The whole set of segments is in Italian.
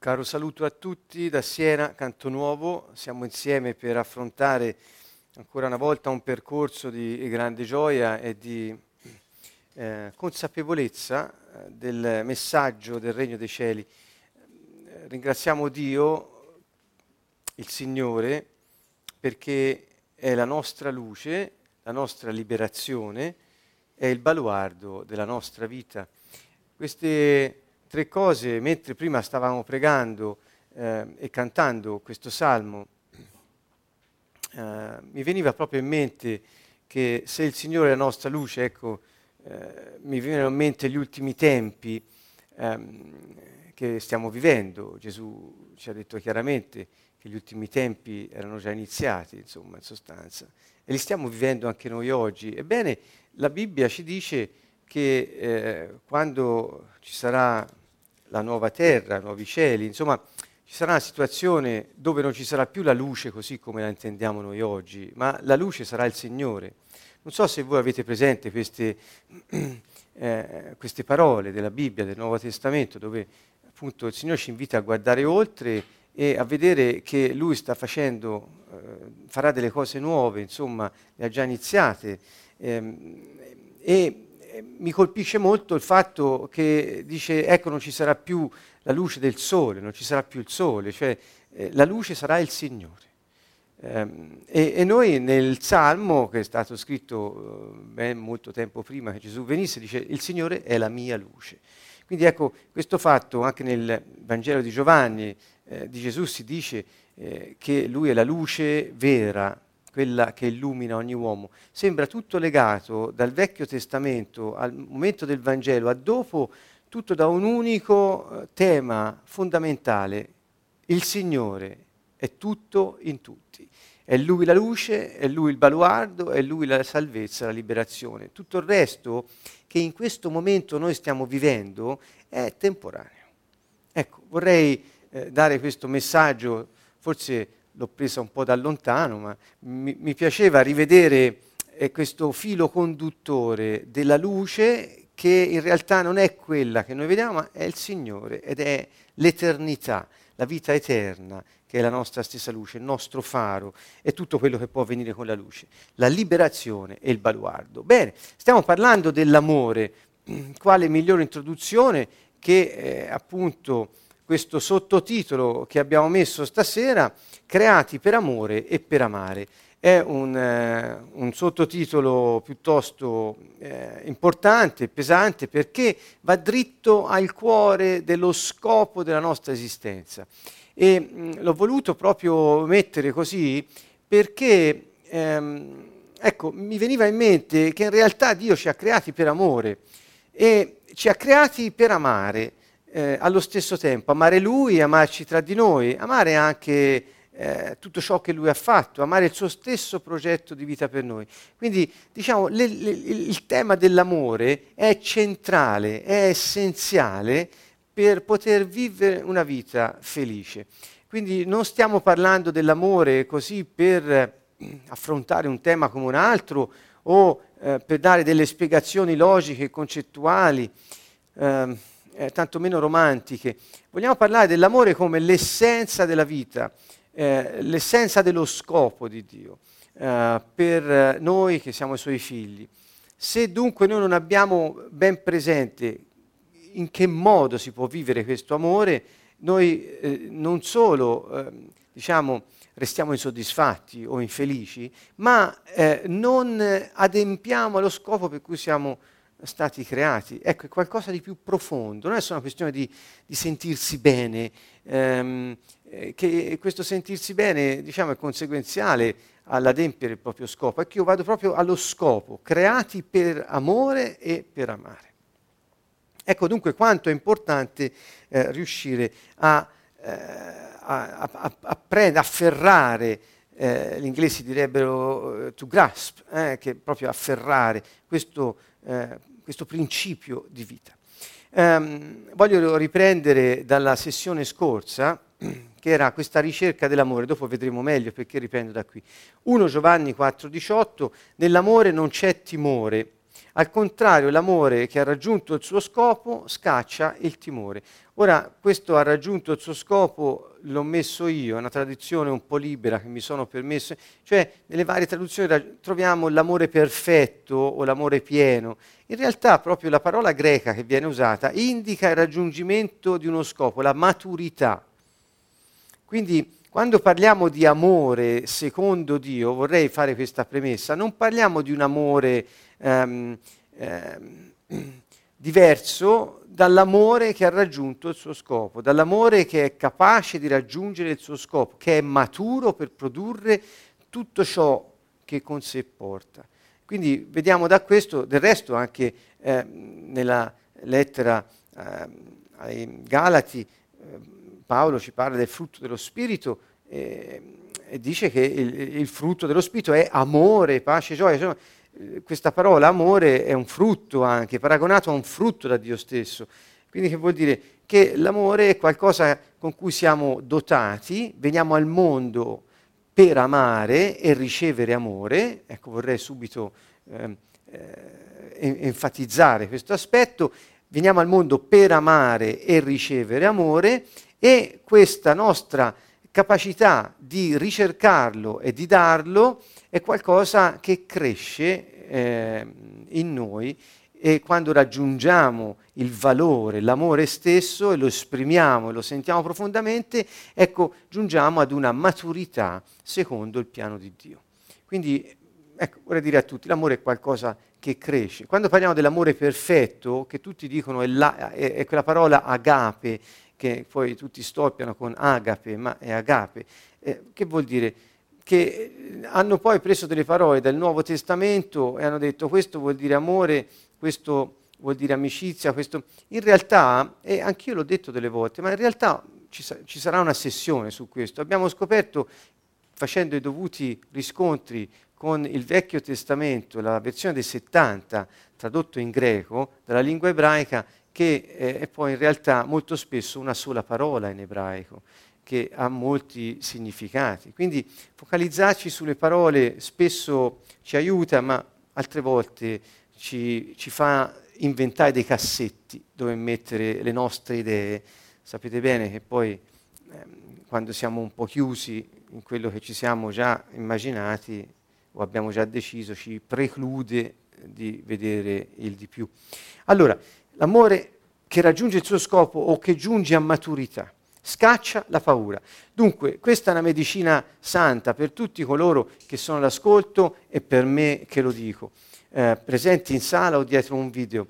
Caro saluto a tutti da Siena, Canto Nuovo. Siamo insieme per affrontare ancora una volta un percorso di grande gioia e di eh, consapevolezza eh, del messaggio del Regno dei Cieli. Ringraziamo Dio, il Signore, perché è la nostra luce, la nostra liberazione, è il baluardo della nostra vita. Queste tre cose mentre prima stavamo pregando eh, e cantando questo salmo. Eh, mi veniva proprio in mente che se il Signore è la nostra luce, ecco, eh, mi vengono in mente gli ultimi tempi ehm, che stiamo vivendo. Gesù ci ha detto chiaramente che gli ultimi tempi erano già iniziati, insomma, in sostanza, e li stiamo vivendo anche noi oggi. Ebbene, la Bibbia ci dice che eh, quando ci sarà la nuova terra, nuovi cieli, insomma ci sarà una situazione dove non ci sarà più la luce così come la intendiamo noi oggi, ma la luce sarà il Signore. Non so se voi avete presente queste, eh, queste parole della Bibbia, del Nuovo Testamento, dove appunto il Signore ci invita a guardare oltre e a vedere che Lui sta facendo, eh, farà delle cose nuove, insomma, le ha già iniziate. Ehm, e mi colpisce molto il fatto che dice ecco non ci sarà più la luce del sole, non ci sarà più il sole, cioè eh, la luce sarà il Signore. Um, e, e, noi nel Salmo, che è stato scritto uh, ben molto tempo prima che Gesù venisse, dice il Signore è la mia luce. Quindi ecco, questo fatto anche nel Vangelo di Giovanni eh, di Gesù si dice eh, che Lui è la luce vera quella che illumina ogni uomo. Sembra tutto legato dal Vecchio Testamento al momento del Vangelo a dopo, tutto da un unico eh, tema fondamentale. Il Signore è tutto in tutti. È Lui la luce, è Lui il baluardo, è Lui la salvezza, la liberazione. Tutto il resto che in questo momento noi stiamo vivendo è temporaneo. Ecco, vorrei eh, dare questo messaggio, forse l'ho presa un po' da lontano, ma mi, mi piaceva rivedere eh, questo filo conduttore della luce che in realtà non è quella che noi vediamo, ma è il Signore ed è l'eternità, la vita eterna, che è la nostra stessa luce, il nostro faro, è tutto quello che può avvenire con la luce, la liberazione e il baluardo. Bene, stiamo parlando dell'amore, quale migliore introduzione che eh, appunto questo sottotitolo che abbiamo messo stasera, creati per amore e per amare. È un, eh, un sottotitolo piuttosto eh, importante, pesante, perché va dritto al cuore dello scopo della nostra esistenza. E mh, l'ho voluto proprio mettere così perché, ehm, ecco, mi veniva in mente che in realtà Dio ci ha creati per amore e ci ha creati per amare eh, allo stesso tempo, amare Lui, amarci tra di noi, amare anche eh, tutto ciò che lui ha fatto, amare il suo stesso progetto di vita per noi. Quindi diciamo le, le, il tema dell'amore è centrale, è essenziale per poter vivere una vita felice. Quindi non stiamo parlando dell'amore così per eh, affrontare un tema come un altro o eh, per dare delle spiegazioni logiche e concettuali. Ehm, eh, tanto meno romantiche. Vogliamo parlare dell'amore come l'essenza della vita, eh, l'essenza dello scopo di Dio eh, per noi che siamo i suoi figli. Se dunque noi non abbiamo ben presente in che modo si può vivere questo amore, noi eh, non solo ehm, diciamo, restiamo insoddisfatti o infelici, ma eh, non adempiamo allo scopo per cui siamo stati creati. Ecco, è qualcosa di più profondo, non è solo una questione di, di sentirsi bene, ehm, eh, che questo sentirsi bene diciamo, è conseguenziale all'adempiere il proprio scopo, è che io vado proprio allo scopo, creati per amore e per amare. Ecco dunque quanto è importante eh, riuscire a, eh, a, a, a prendere, afferrare, eh, gli inglesi direbbero uh, to grasp, eh, che è proprio afferrare questo eh, questo principio di vita. Um, voglio riprendere dalla sessione scorsa, che era questa ricerca dell'amore, dopo vedremo meglio perché riprendo da qui. 1 Giovanni 4,18, nell'amore non c'è timore, Al contrario, l'amore che ha raggiunto il suo scopo scaccia il timore. Ora, questo ha raggiunto il suo scopo, l'ho messo io, è una traduzione un po' libera che mi sono permesso, cioè nelle varie traduzioni troviamo l'amore perfetto o l'amore pieno. In realtà proprio la parola greca che viene usata indica il raggiungimento di uno scopo, la maturità. Quindi quando parliamo di amore secondo Dio, vorrei fare questa premessa, non parliamo di un amore ehm, ehm, diverso dall'amore che ha raggiunto il suo scopo, dall'amore che è capace di raggiungere il suo scopo, che è maturo per produrre tutto ciò che con sé porta. Quindi vediamo da questo, del resto anche eh, nella lettera eh, ai Galati, eh, Paolo ci parla del frutto dello Spirito eh, e dice che il, il, frutto dello Spirito è amore, pace, gioia. Insomma, questa parola amore è un frutto anche, paragonato a un frutto da Dio stesso. Quindi che vuol dire? Che l'amore è qualcosa con cui siamo dotati, veniamo al mondo per amare e ricevere amore. Ecco, vorrei subito eh, eh, enfatizzare questo aspetto. Veniamo al mondo per amare e ricevere amore e questa nostra capacità di ricercarlo e di darlo è qualcosa che cresce eh, in noi e quando raggiungiamo il valore, l'amore stesso e lo esprimiamo e lo sentiamo profondamente, ecco, giungiamo ad una maturità secondo il piano di Dio. Quindi, ecco, vorrei dire a tutti, l'amore è qualcosa che cresce. Quando parliamo dell'amore perfetto, che tutti dicono è, la, è, è quella parola agape, che poi tutti stoppiano con agape, ma è agape. Eh, che vuol dire? Che hanno poi preso delle parole dal Nuovo Testamento e hanno detto questo vuol dire amore, questo vuol dire amicizia, questo... In realtà, e anch'io l'ho detto delle volte, ma in realtà ci, sa- ci sarà una sessione su questo. Abbiamo scoperto, facendo i dovuti riscontri con il Vecchio Testamento, la versione dei 70, tradotto in greco, dalla lingua ebraica, che eh, è poi in realtà molto spesso una sola parola in ebraico, che ha molti significati. Quindi focalizzarci sulle parole spesso ci aiuta, ma altre volte ci, ci fa inventare dei cassetti dove mettere le nostre idee. Sapete bene che poi ehm, quando siamo un po' chiusi in quello che ci siamo già immaginati o abbiamo già deciso, ci preclude di vedere il di più. Allora, L'amore che raggiunge il suo scopo o che giunge a maturità scaccia la paura. Dunque, questa è una medicina santa per tutti coloro che sono all'ascolto e per me che lo dico, eh, presenti in sala o dietro un video.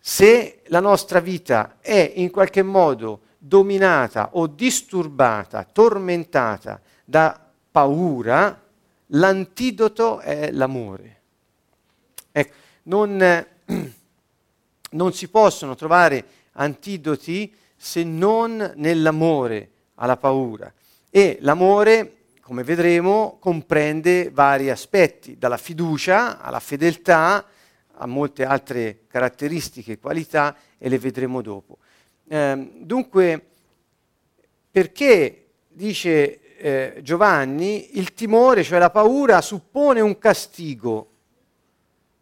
Se la nostra vita è in qualche modo dominata o disturbata, tormentata da paura, l'antidoto è l'amore. Ecco, non, eh, non si possono trovare antidoti se non nell'amore alla paura. E l'amore, come vedremo, comprende vari aspetti, dalla fiducia alla fedeltà, a molte altre caratteristiche qualità, e le vedremo dopo. Eh, dunque, perché dice eh, Giovanni, il timore, cioè la paura, suppone un castigo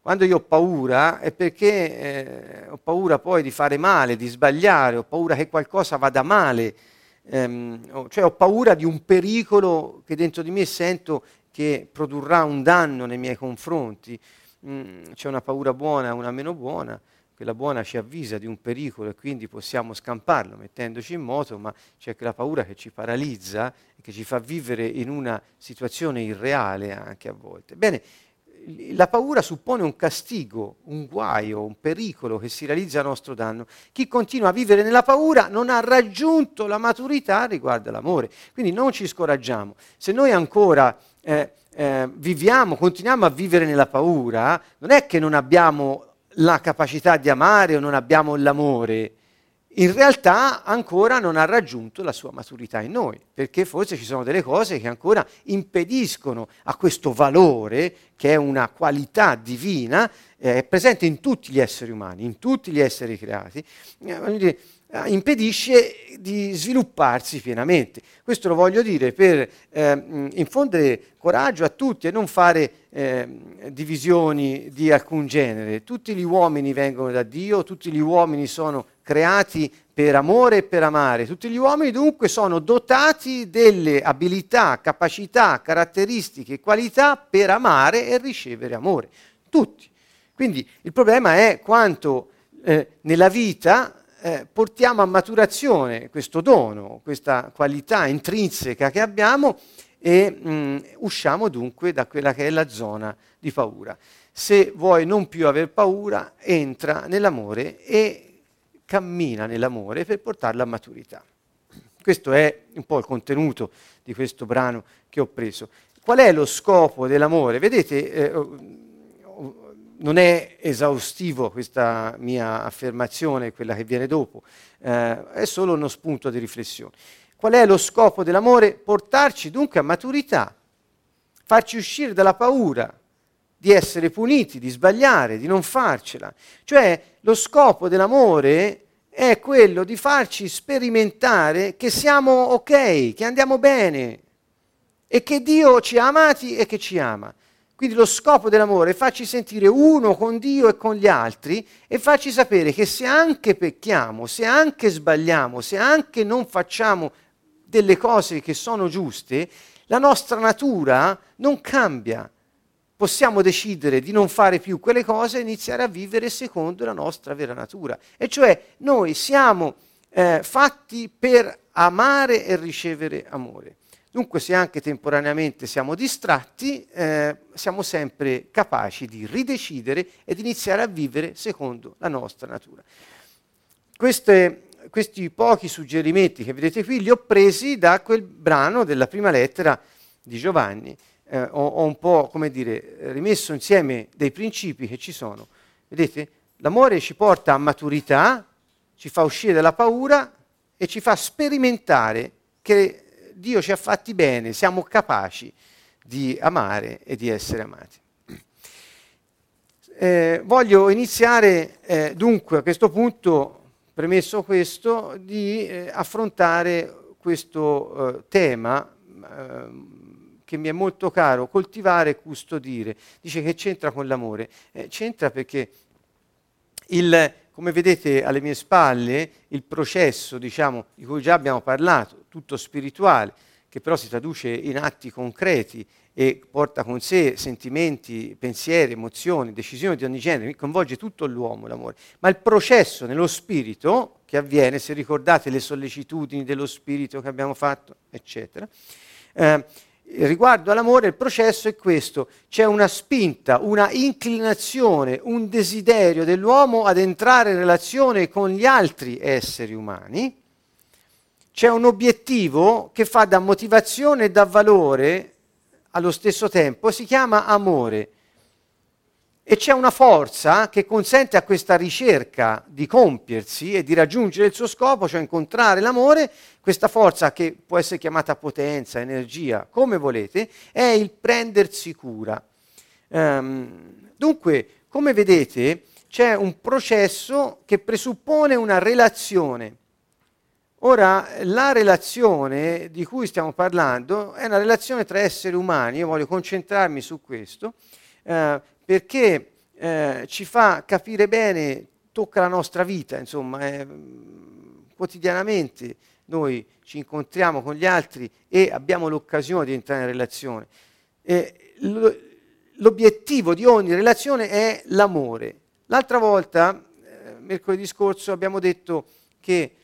quando io ho paura è perché eh, ho paura poi di fare male, di sbagliare, ho paura che qualcosa vada male, ehm, cioè ho paura di un pericolo che dentro di me sento che produrrà un danno nei miei confronti. Mm, c'è una paura buona una meno buona, quella buona ci avvisa di un pericolo e quindi possiamo scamparlo mettendoci in moto, ma c'è quella paura che ci paralizza e che ci fa vivere in una situazione irreale anche a volte. Bene, la paura suppone un castigo, un guaio, un pericolo che si realizza a nostro danno. Chi continua a vivere nella paura non ha raggiunto la maturità riguardo all'amore. Quindi non ci scoraggiamo. Se noi ancora eh, eh, viviamo, continuiamo a vivere nella paura, non è che non abbiamo la capacità di amare o non abbiamo l'amore, in realtà ancora non ha raggiunto la sua maturità in noi, perché forse ci sono delle cose che ancora impediscono a questo valore, che è una qualità divina, eh, presente in tutti gli esseri umani, in tutti gli esseri creati, eh, eh, impedisce di svilupparsi pienamente. Questo lo voglio dire per eh, infondere coraggio a tutti e non fare eh, divisioni di alcun genere. Tutti gli uomini vengono da Dio, tutti gli uomini sono creati per amore e per amare. Tutti gli uomini dunque sono dotati delle abilità, capacità, caratteristiche, qualità per amare e ricevere amore. Tutti. Quindi il problema è quanto eh, nella vita eh, portiamo a maturazione questo dono, questa qualità intrinseca che abbiamo e mh, mm, usciamo dunque da quella che è la zona di paura. Se vuoi non più aver paura, entra nell'amore e cammina nell'amore per portarla a maturità. Questo è un po' il contenuto di questo brano che ho preso. Qual è lo scopo dell'amore? Vedete, eh, non è esaustivo questa mia affermazione, quella che viene dopo, eh, è solo uno spunto di riflessione. Qual è lo scopo dell'amore? Portarci dunque a maturità, farci uscire dalla paura di essere puniti, di sbagliare, di non farcela. Cioè lo scopo dell'amore è quello di farci sperimentare che siamo ok, che andiamo bene e che Dio ci ha amati e che ci ama. Quindi lo scopo dell'amore è farci sentire uno con Dio e con gli altri e farci sapere che se anche pecchiamo, se anche sbagliamo, se anche non facciamo delle cose che sono giuste, la nostra natura non cambia. Possiamo decidere di non fare più quelle cose e iniziare a vivere secondo la nostra vera natura. E cioè noi siamo eh, fatti per amare e ricevere amore. Dunque se anche temporaneamente siamo distratti, eh, siamo sempre capaci di ridecidere ed iniziare a vivere secondo la nostra natura. Queste, questi pochi suggerimenti che vedete qui li ho presi da quel brano della prima lettera di Giovanni. Eh, ho, ho, un po', come dire, rimesso insieme dei principi che ci sono. Vedete? L'amore ci porta a maturità, ci fa uscire dalla paura e ci fa sperimentare che Dio ci ha fatti bene, siamo capaci di amare e di essere amati. Eh, voglio iniziare eh, dunque a questo punto, premesso questo, di eh, affrontare questo eh, tema ehm, che mi è molto caro, coltivare e custodire. Dice che c'entra con l'amore. Eh, c'entra perché il, come vedete alle mie spalle, il processo, diciamo, di cui già abbiamo parlato, tutto spirituale, che però si traduce in atti concreti e porta con sé sentimenti, pensieri, emozioni, decisioni di ogni genere, coinvolge tutto l'uomo l'amore. Ma il processo nello spirito che avviene, se ricordate le sollecitudini dello spirito che abbiamo fatto, eccetera, eh, riguardo all'amore il processo è questo, c'è una spinta, una inclinazione, un desiderio dell'uomo ad entrare in relazione con gli altri esseri umani, c'è un obiettivo che fa da motivazione e da valore allo stesso tempo, si chiama amore. E c'è una forza che consente a questa ricerca di compiersi e di raggiungere il suo scopo, cioè incontrare l'amore, questa forza che può essere chiamata potenza, energia, come volete, è il prendersi cura. Um, dunque, come vedete, c'è un processo che presuppone una relazione. Ora, la relazione di cui stiamo parlando è una relazione tra esseri umani, io voglio concentrarmi su questo, eh, perché eh, ci fa capire bene, tocca la nostra vita, insomma, eh, quotidianamente noi ci incontriamo con gli altri e abbiamo l'occasione di entrare in relazione. l'obiettivo di ogni relazione è l'amore. L'altra volta, eh, mercoledì scorso, abbiamo detto che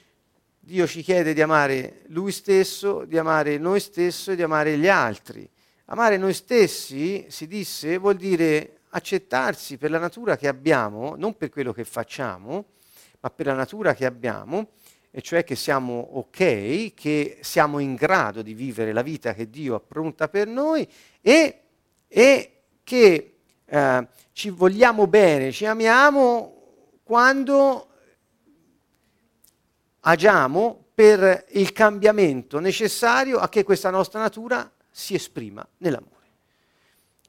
Dio ci chiede di amare Lui stesso, di amare noi stessi e di amare gli altri. Amare noi stessi, si disse, vuol dire accettarsi per la natura che abbiamo, non per quello che facciamo, ma per la natura che abbiamo, e cioè che siamo ok, che siamo in grado di vivere la vita che Dio ha pronta per noi e, e che eh, ci vogliamo bene, ci amiamo quando agiamo per il cambiamento necessario a che questa nostra natura si esprima nell'amore.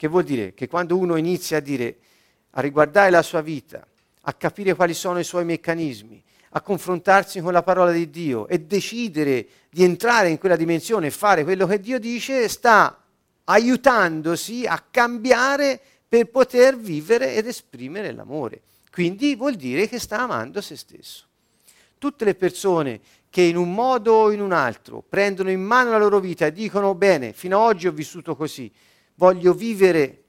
Che vuol dire che quando uno inizia a dire, a riguardare la sua vita, a capire quali sono i suoi meccanismi, a confrontarsi con la parola di Dio e decidere di entrare in quella dimensione e fare quello che Dio dice, sta aiutandosi a cambiare per poter vivere ed esprimere l'amore. Quindi vuol dire che sta amando se stesso. Tutte le persone che in un modo o in un altro prendono in mano la loro vita e dicono bene, fino ad oggi ho vissuto così, voglio vivere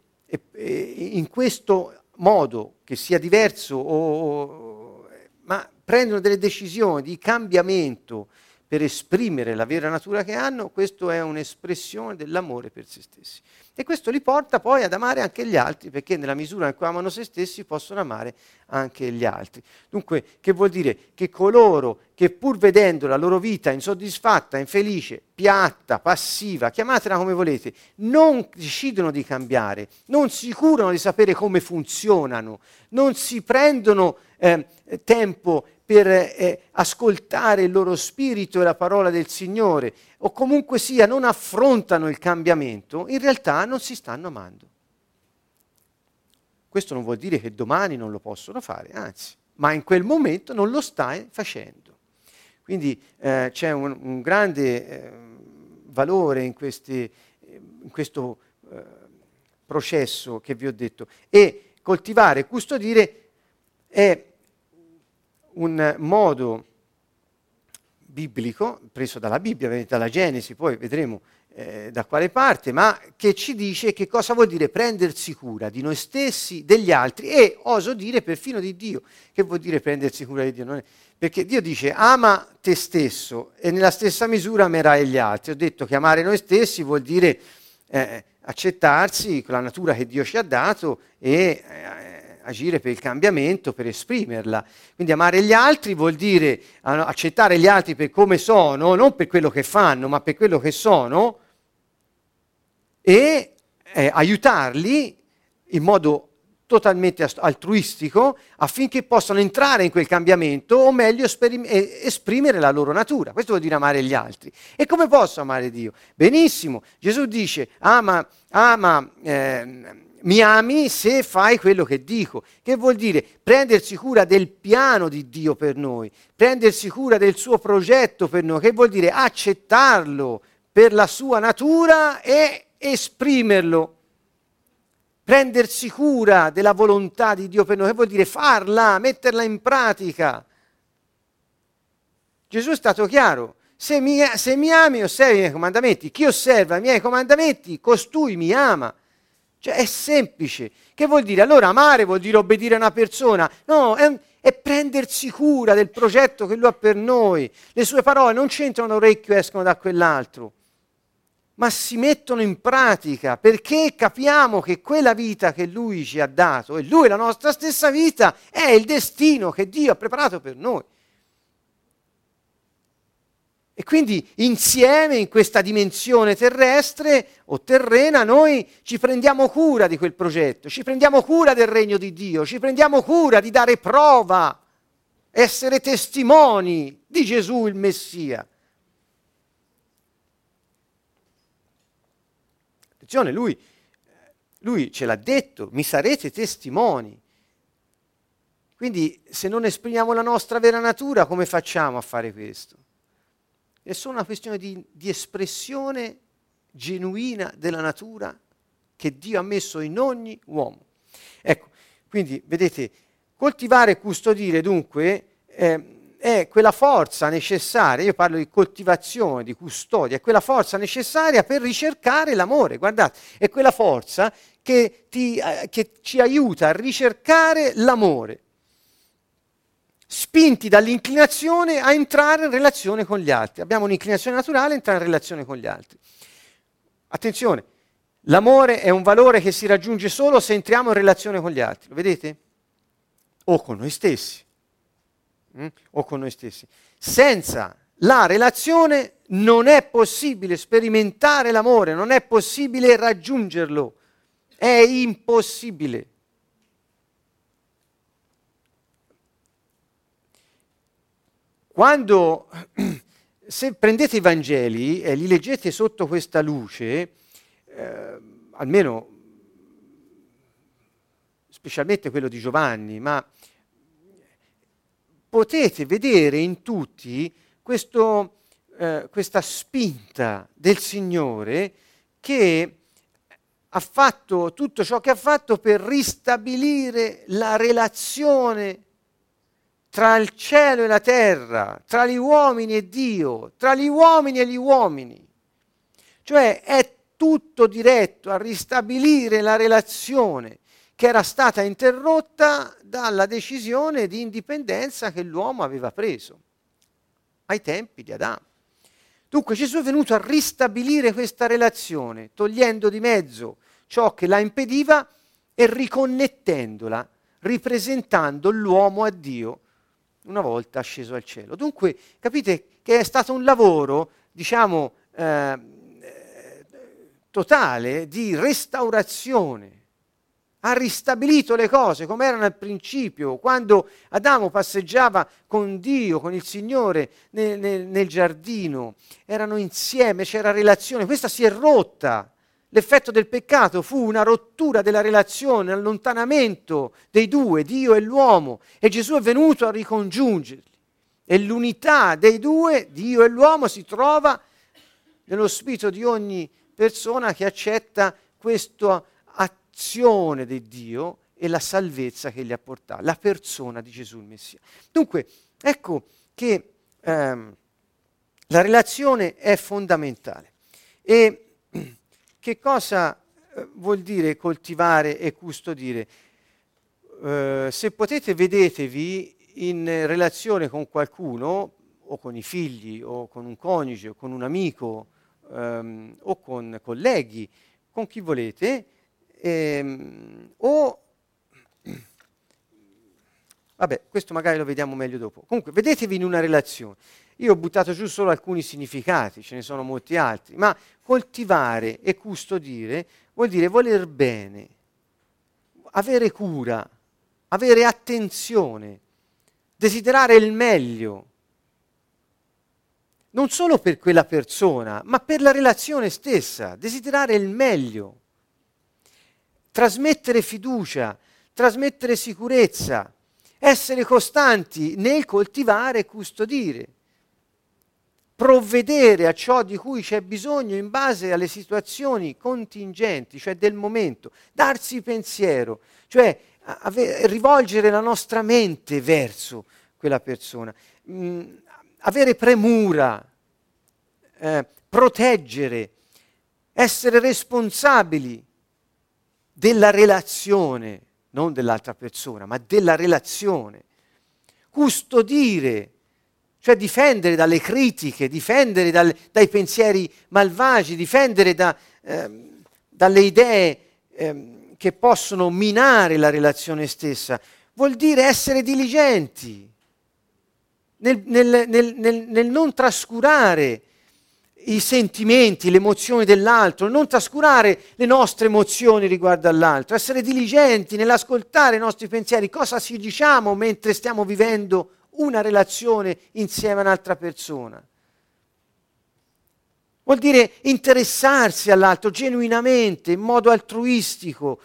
in questo modo, che sia diverso, o, ma prendono delle decisioni di cambiamento per esprimere la vera natura che hanno, questo è un'espressione dell'amore per se stessi. E questo li porta poi ad amare anche gli altri, perché nella misura in cui amano se stessi possono amare anche gli altri. Dunque, che vuol dire? Che coloro che pur vedendo la loro vita insoddisfatta, infelice, piatta, passiva, chiamatela come volete, non decidono di cambiare, non si curano di sapere come funzionano, non si prendono eh, tempo per eh, ascoltare il loro spirito e la parola del Signore, o comunque sia non affrontano il cambiamento, in realtà non si stanno amando. Questo non vuol dire che domani non lo possono fare, anzi, ma in quel momento non lo stai facendo. Quindi eh, c'è un, un grande eh, valore in, questi, in questo eh, processo che vi ho detto. E coltivare custodire è un modo biblico, preso dalla Bibbia, dalla Genesi, poi vedremo eh, da quale parte, ma che ci dice che cosa vuol dire prendersi cura di noi stessi, degli altri e oso dire perfino di Dio. Che vuol dire prendersi cura di Dio? È... Perché Dio dice ama te stesso e nella stessa misura amerai gli altri. Ho detto che amare noi stessi vuol dire eh, accettarsi con la natura che Dio ci ha dato e eh, agire per il cambiamento, per esprimerla. Quindi amare gli altri vuol dire accettare gli altri per come sono, non per quello che fanno, ma per quello che sono, e eh, aiutarli in modo totalmente altruistico affinché possano entrare in quel cambiamento o meglio esperim- esprimere la loro natura. Questo vuol dire amare gli altri. E come posso amare Dio? Benissimo, Gesù dice ama, ama eh, mi ami se fai quello che dico. Che vuol dire? Prendersi cura del piano di Dio per noi, prendersi cura del suo progetto per noi, che vuol dire accettarlo per la sua natura e esprimerlo. Prendersi cura della volontà di Dio per noi, che vuol dire farla, metterla in pratica. Gesù è stato chiaro. Se mi, se mi ami, osservi i miei comandamenti. Chi osserva i miei comandamenti, costui mi ama. Cioè è semplice. Che vuol dire? Allora amare vuol dire obbedire a una persona? No, è, è prendersi cura del progetto che lui ha per noi. Le sue parole non c'entrano orecchio e escono da quell'altro, ma si mettono in pratica perché capiamo che quella vita che lui ci ha dato e lui la nostra stessa vita è il destino che Dio ha preparato per noi. E quindi insieme in questa dimensione terrestre o terrena noi ci prendiamo cura di quel progetto, ci prendiamo cura del regno di Dio, ci prendiamo cura di dare prova, essere testimoni di Gesù il Messia. Attenzione, lui, lui ce l'ha detto, mi sarete testimoni. Quindi se non esprimiamo la nostra vera natura, come facciamo a fare questo? È solo una questione di, di espressione genuina della natura che Dio ha messo in ogni uomo. Ecco, quindi vedete, coltivare e custodire dunque eh, è quella forza necessaria, io parlo di coltivazione, di custodia, è quella forza necessaria per ricercare l'amore, guardate, è quella forza che, ti, eh, che ci aiuta a ricercare l'amore spinti dall'inclinazione a entrare in relazione con gli altri. Abbiamo un'inclinazione naturale a entrare in relazione con gli altri. Attenzione, l'amore è un valore che si raggiunge solo se entriamo in relazione con gli altri, lo vedete? O con noi stessi. Mm? O con noi stessi. Senza la relazione non è possibile sperimentare l'amore, non è possibile raggiungerlo. È impossibile. Quando, se prendete i Vangeli e li leggete sotto questa luce, eh, almeno specialmente quello di Giovanni, ma potete vedere in tutti questo, eh, questa spinta del Signore che ha fatto tutto ciò che ha fatto per ristabilire la relazione tra il cielo e la terra, tra gli uomini e Dio, tra gli uomini e gli uomini. Cioè è tutto diretto a ristabilire la relazione che era stata interrotta dalla decisione di indipendenza che l'uomo aveva preso ai tempi di Adamo. Dunque Gesù è venuto a ristabilire questa relazione, togliendo di mezzo ciò che la impediva e riconnettendola, ripresentando l'uomo a Dio una volta sceso al cielo. Dunque capite che è stato un lavoro, diciamo, eh, totale di restaurazione ha ristabilito le cose come erano al principio, quando Adamo passeggiava con Dio, con il Signore nel, nel, nel giardino, erano insieme, c'era relazione, questa si è rotta. L'effetto del peccato fu una rottura della relazione, un allontanamento dei due, Dio e l'uomo, e Gesù è venuto a ricongiungerli. E l'unità dei due, Dio e l'uomo, si trova nello spirito di ogni persona che accetta questo l'azione di Dio e la salvezza che gli ha portato, la persona di Gesù il Messia. Dunque, ecco che ehm, la relazione è fondamentale. E che cosa eh, vuol dire coltivare e custodire? Eh, se potete, vedetevi in relazione con qualcuno, o con i figli, o con un coniuge, o con un amico, ehm, o con colleghi, con chi volete, Ehm, o Vabbè, questo magari lo vediamo meglio dopo. Comunque, vedetevi in una relazione. Io ho buttato giù solo alcuni significati, ce ne sono molti altri, ma coltivare e custodire vuol dire voler bene, avere cura, avere attenzione, desiderare il meglio, non solo per quella persona, ma per la relazione stessa, desiderare il meglio trasmettere fiducia, trasmettere sicurezza, essere costanti nel coltivare e custodire, provvedere a ciò di cui c'è bisogno in base alle situazioni contingenti, cioè del momento, darsi pensiero, cioè ave- rivolgere la nostra mente verso quella persona, mh, mm, avere premura, eh, proteggere, essere responsabili della relazione, non dell'altra persona, ma della relazione. Custodire, cioè difendere dalle critiche, difendere dal, dai pensieri malvagi, difendere da, eh, dalle idee eh, che possono minare la relazione stessa. Vuol dire essere diligenti nel, nel, nel, nel non trascurare i sentimenti, le emozioni dell'altro, non trascurare le nostre emozioni riguardo all'altro, essere diligenti nell'ascoltare i nostri pensieri, cosa ci diciamo mentre stiamo vivendo una relazione insieme a un'altra persona. Vuol dire interessarsi all'altro genuinamente, in modo altruistico,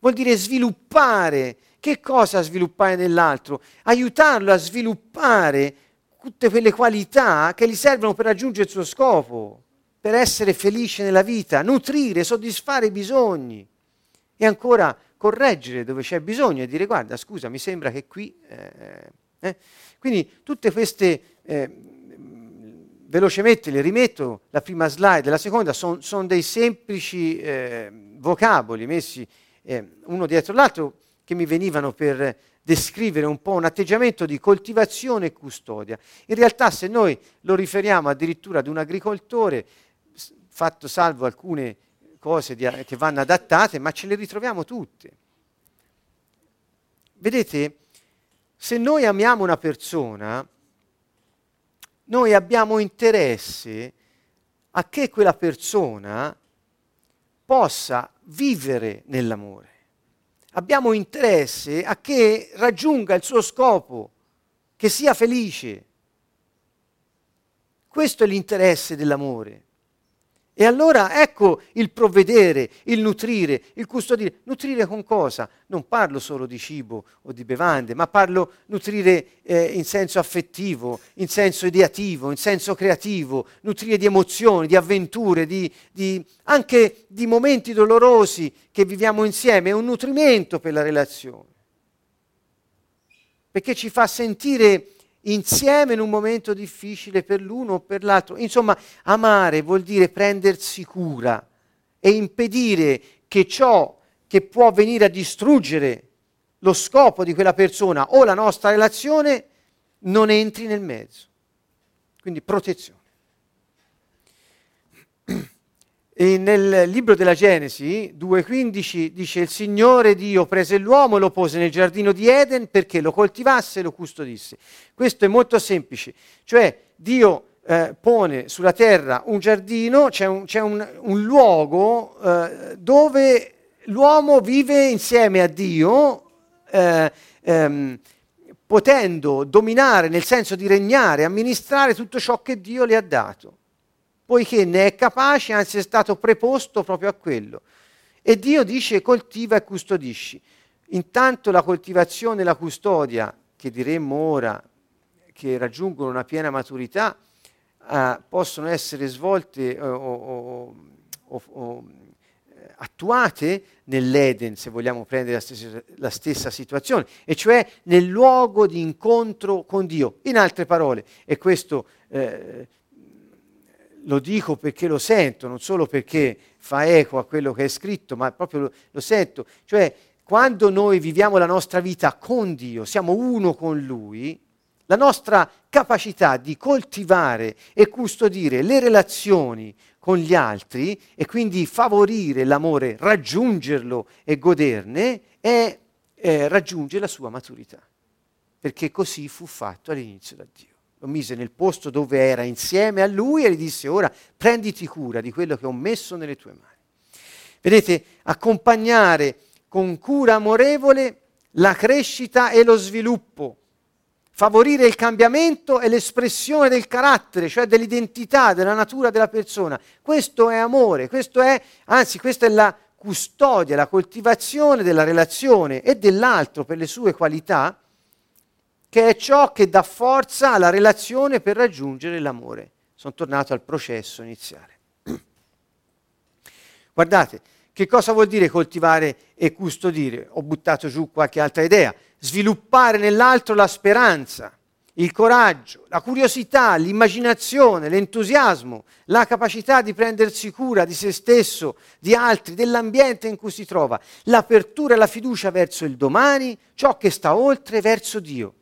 vuol dire sviluppare. Che cosa sviluppare nell'altro? Aiutarlo a sviluppare tutte quelle qualità che gli servono per raggiungere il suo scopo, per essere felice nella vita, nutrire, soddisfare i bisogni e ancora correggere dove c'è bisogno e dire guarda scusa mi sembra che qui... Eh, eh. Quindi tutte queste... Eh, velocemente le rimetto, la prima slide, la seconda sono son dei semplici eh, vocaboli messi eh, uno dietro l'altro che mi venivano per descrivere un po' un atteggiamento di coltivazione e custodia. In realtà se noi lo riferiamo addirittura ad un agricoltore, fatto salvo alcune cose di, che vanno adattate, ma ce le ritroviamo tutte. Vedete, se noi amiamo una persona, noi abbiamo interesse a che quella persona possa vivere nell'amore abbiamo interesse a che raggiunga il suo scopo, che sia felice. Questo è l'interesse dell'amore. E allora ecco il provvedere, il nutrire, il custodire. Nutrire con cosa? Non parlo solo di cibo o di bevande, ma parlo nutrire eh, in senso affettivo, in senso ideativo, in senso creativo, nutrire di emozioni, di avventure, di, di, anche di momenti dolorosi che viviamo insieme. È un nutrimento per la relazione. Perché ci fa sentire insieme in un momento difficile per l'uno o per l'altro. Insomma, amare vuol dire prendersi cura e impedire che ciò che può venire a distruggere lo scopo di quella persona o la nostra relazione non entri nel mezzo. Quindi protezione. E nel libro della Genesi 2.15 dice il Signore Dio prese l'uomo e lo pose nel giardino di Eden perché lo coltivasse e lo custodisse. Questo è molto semplice, cioè Dio eh, pone sulla terra un giardino, c'è un, c'è un, un luogo eh, dove l'uomo vive insieme a Dio, eh, ehm, potendo dominare nel senso di regnare, amministrare tutto ciò che Dio le ha dato poiché ne è capace, anzi è stato preposto proprio a quello. E Dio dice coltiva e custodisci. Intanto la coltivazione e la custodia, che diremmo ora, che raggiungono una piena maturità, eh, possono essere svolte eh, o, o, o attuate nell'Eden, se vogliamo prendere la stessa, la stessa, situazione, e cioè nel luogo di incontro con Dio. In altre parole, e questo eh, lo dico perché lo sento, non solo perché fa eco a quello che è scritto, ma proprio lo, lo sento. Cioè, quando noi viviamo la nostra vita con Dio, siamo uno con Lui, la nostra capacità di coltivare e custodire le relazioni con gli altri e quindi favorire l'amore, raggiungerlo e goderne, è, eh, raggiunge la sua maturità. Perché così fu fatto all'inizio da Dio lo mise nel posto dove era insieme a lui e gli disse ora prenditi cura di quello che ho messo nelle tue mani. Vedete, accompagnare con cura amorevole la crescita e lo sviluppo, favorire il cambiamento e l'espressione del carattere, cioè dell'identità, della natura della persona. Questo è amore, questo è, anzi, questa è la custodia, la coltivazione della relazione e dell'altro per le sue qualità che è ciò che dà forza alla relazione per raggiungere l'amore. Sono tornato al processo iniziale. Guardate, che cosa vuol dire coltivare e custodire? Ho buttato giù qualche altra idea. Sviluppare nell'altro la speranza, il coraggio, la curiosità, l'immaginazione, l'entusiasmo, la capacità di prendersi cura di se stesso, di altri, dell'ambiente in cui si trova, l'apertura e la fiducia verso il domani, ciò che sta oltre verso Dio.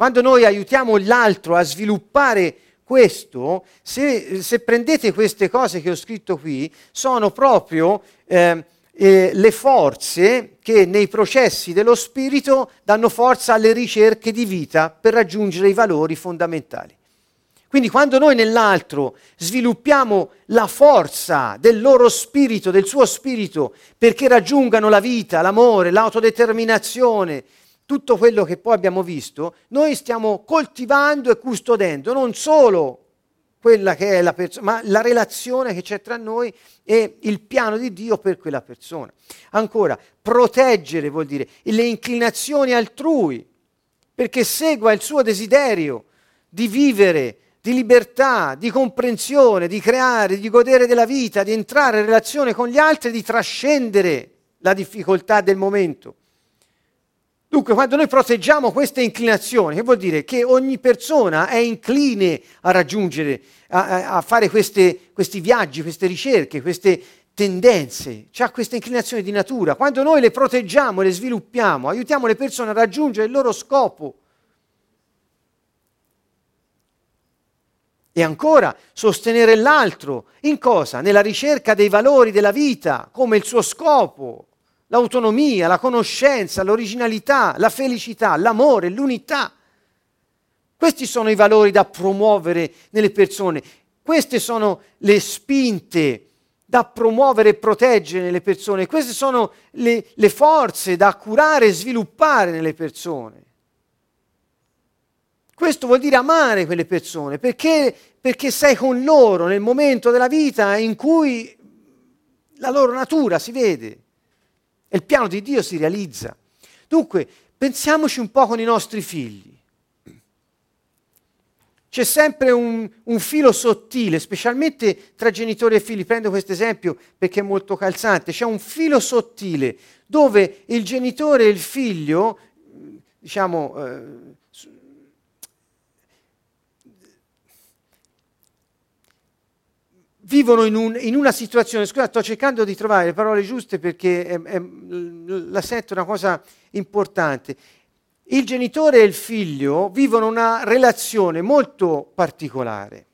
Quando noi aiutiamo l'altro a sviluppare questo, se, se prendete queste cose che ho scritto qui, sono proprio eh, eh, le forze che nei processi dello spirito danno forza alle ricerche di vita per raggiungere i valori fondamentali. Quindi quando noi nell'altro sviluppiamo la forza del loro spirito, del suo spirito, perché raggiungano la vita, l'amore, l'autodeterminazione, tutto quello che poi abbiamo visto, noi stiamo coltivando e custodendo non solo quella che è la persona, ma la relazione che c'è tra noi e il piano di Dio per quella persona. Ancora, proteggere vuol dire le inclinazioni altrui, perché segua il suo desiderio di vivere, di libertà, di comprensione, di creare, di godere della vita, di entrare in relazione con gli altri, di trascendere la difficoltà del momento. Dunque, quando noi proteggiamo queste inclinazioni, che vuol dire che ogni persona è incline a raggiungere, a, a fare queste, questi viaggi, queste ricerche, queste tendenze, ha queste inclinazioni di natura. Quando noi le proteggiamo, le sviluppiamo, aiutiamo le persone a raggiungere il loro scopo. E ancora, sostenere l'altro in cosa? Nella ricerca dei valori della vita, come il suo scopo, l'autonomia, la conoscenza, l'originalità, la felicità, l'amore, l'unità. Questi sono i valori da promuovere nelle persone, queste sono le spinte da promuovere e proteggere nelle persone, queste sono le, le forze da curare e sviluppare nelle persone. Questo vuol dire amare quelle persone, perché, perché sei con loro nel momento della vita in cui la loro natura si vede e il piano di Dio si realizza. Dunque, pensiamoci un po' con i nostri figli. C'è sempre un, un, filo sottile, specialmente tra genitori e figli. Prendo questo esempio perché è molto calzante. C'è un filo sottile dove il genitore e il figlio, diciamo, eh, vivono in, un, in, una situazione, scusa, sto cercando di trovare le parole giuste perché è, è, la sento una cosa importante. Il genitore e il figlio vivono una relazione molto particolare.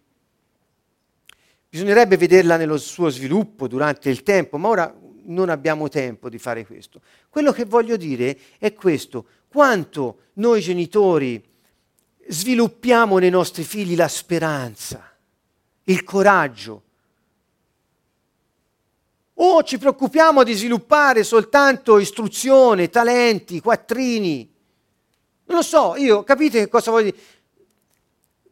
Bisognerebbe vederla nello suo sviluppo durante il tempo, ma ora non abbiamo tempo di fare questo. Quello che voglio dire è questo, quanto noi genitori sviluppiamo nei nostri figli la speranza, il coraggio, o ci preoccupiamo di sviluppare soltanto istruzione, talenti, quattrini? Non lo so, io capite che cosa voglio dire?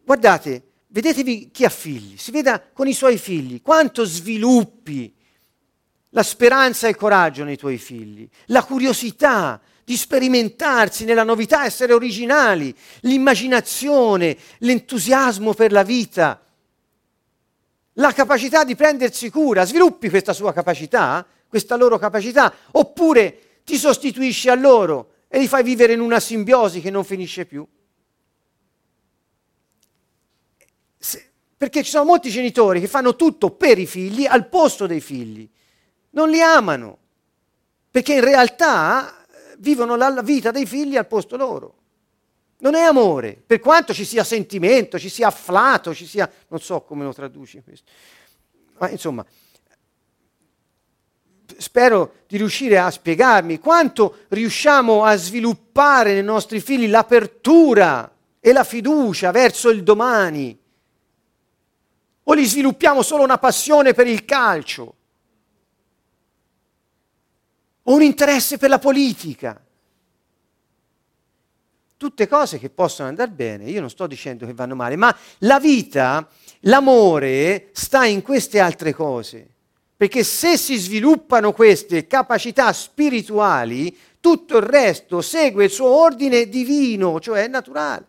Guardate, vedetevi chi ha figli, si veda con i suoi figli, quanto sviluppi la speranza e il coraggio nei tuoi figli, la curiosità di sperimentarsi nella novità, essere originali, l'immaginazione, l'entusiasmo per la vita la capacità di prendersi cura, sviluppi questa sua capacità, questa loro capacità, oppure ti sostituisci a loro e li fai vivere in una simbiosi che non finisce più. Se, perché ci sono molti genitori che fanno tutto per i figli al posto dei figli, non li amano, perché in realtà eh, vivono la vita dei figli al posto loro. Non è amore, per quanto ci sia sentimento, ci sia afflato, ci sia... non so come lo traduci questo. Ma insomma, spero di riuscire a spiegarmi quanto riusciamo a sviluppare nei nostri figli l'apertura e la fiducia verso il domani. O li sviluppiamo solo una passione per il calcio, o un interesse per la politica tutte cose che possono andare bene, io non sto dicendo che vanno male, ma la vita, l'amore sta in queste altre cose. Perché se si sviluppano queste capacità spirituali, tutto il resto segue il suo ordine divino, cioè naturale.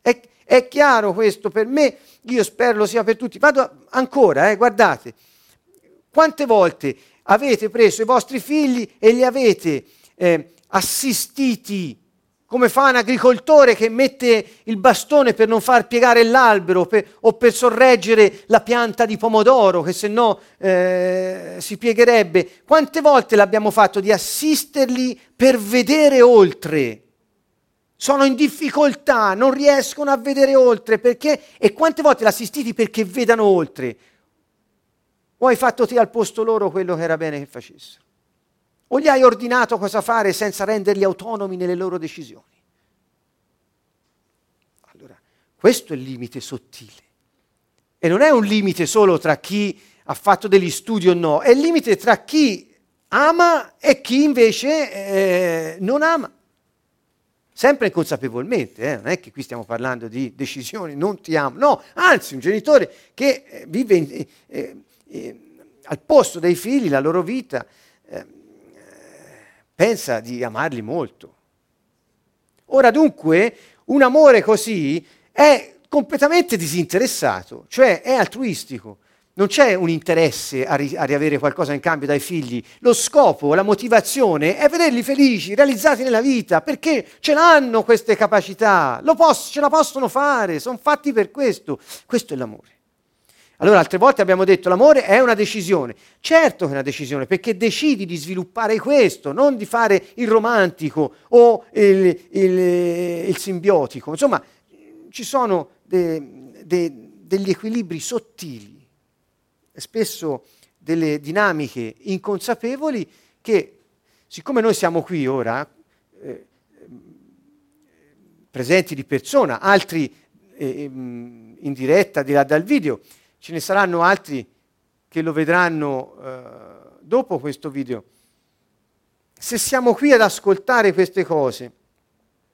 È, è chiaro questo per me, io spero lo sia per tutti. Vado ancora, eh, guardate, quante volte avete preso i vostri figli e li avete eh, assistiti come fa un agricoltore che mette il bastone per non far piegare l'albero per, o per sorreggere la pianta di pomodoro che se no eh, si piegherebbe. Quante volte l'abbiamo fatto di assisterli per vedere oltre? Sono in difficoltà, non riescono a vedere oltre perché? E quante volte l'assistiti perché vedano oltre? O hai fatto te al posto loro quello che era bene che facessero? O gli hai ordinato cosa fare senza renderli autonomi nelle loro decisioni? Allora, questo è il limite sottile. E non è un limite solo tra chi ha fatto degli studi o no, è il limite tra chi ama e chi invece eh, non ama. Sempre inconsapevolmente, eh? non è che qui stiamo parlando di decisioni, non ti amo, no, anzi un genitore che eh, vive in, eh, eh, eh, al posto dei figli, la loro vita, pensa di amarli molto. Ora dunque, un amore così è completamente disinteressato, cioè è altruistico. Non c'è un interesse a, ri- a, riavere qualcosa in cambio dai figli. Lo scopo, la motivazione è vederli felici, realizzati nella vita, perché ce l'hanno queste capacità, posso, ce la possono fare, sono fatti per questo. Questo è l'amore. Allora, altre volte abbiamo detto l'amore è una decisione. Certo che è una decisione, perché decidi di sviluppare questo, non di fare il romantico o il, il, il simbiotico. Insomma, ci sono de, de, degli equilibri sottili spesso delle dinamiche inconsapevoli che, siccome noi siamo qui ora, eh, presenti di persona, altri eh, in diretta di là dal video, ce ne saranno altri che lo vedranno eh, dopo questo video. Se siamo qui ad ascoltare queste cose,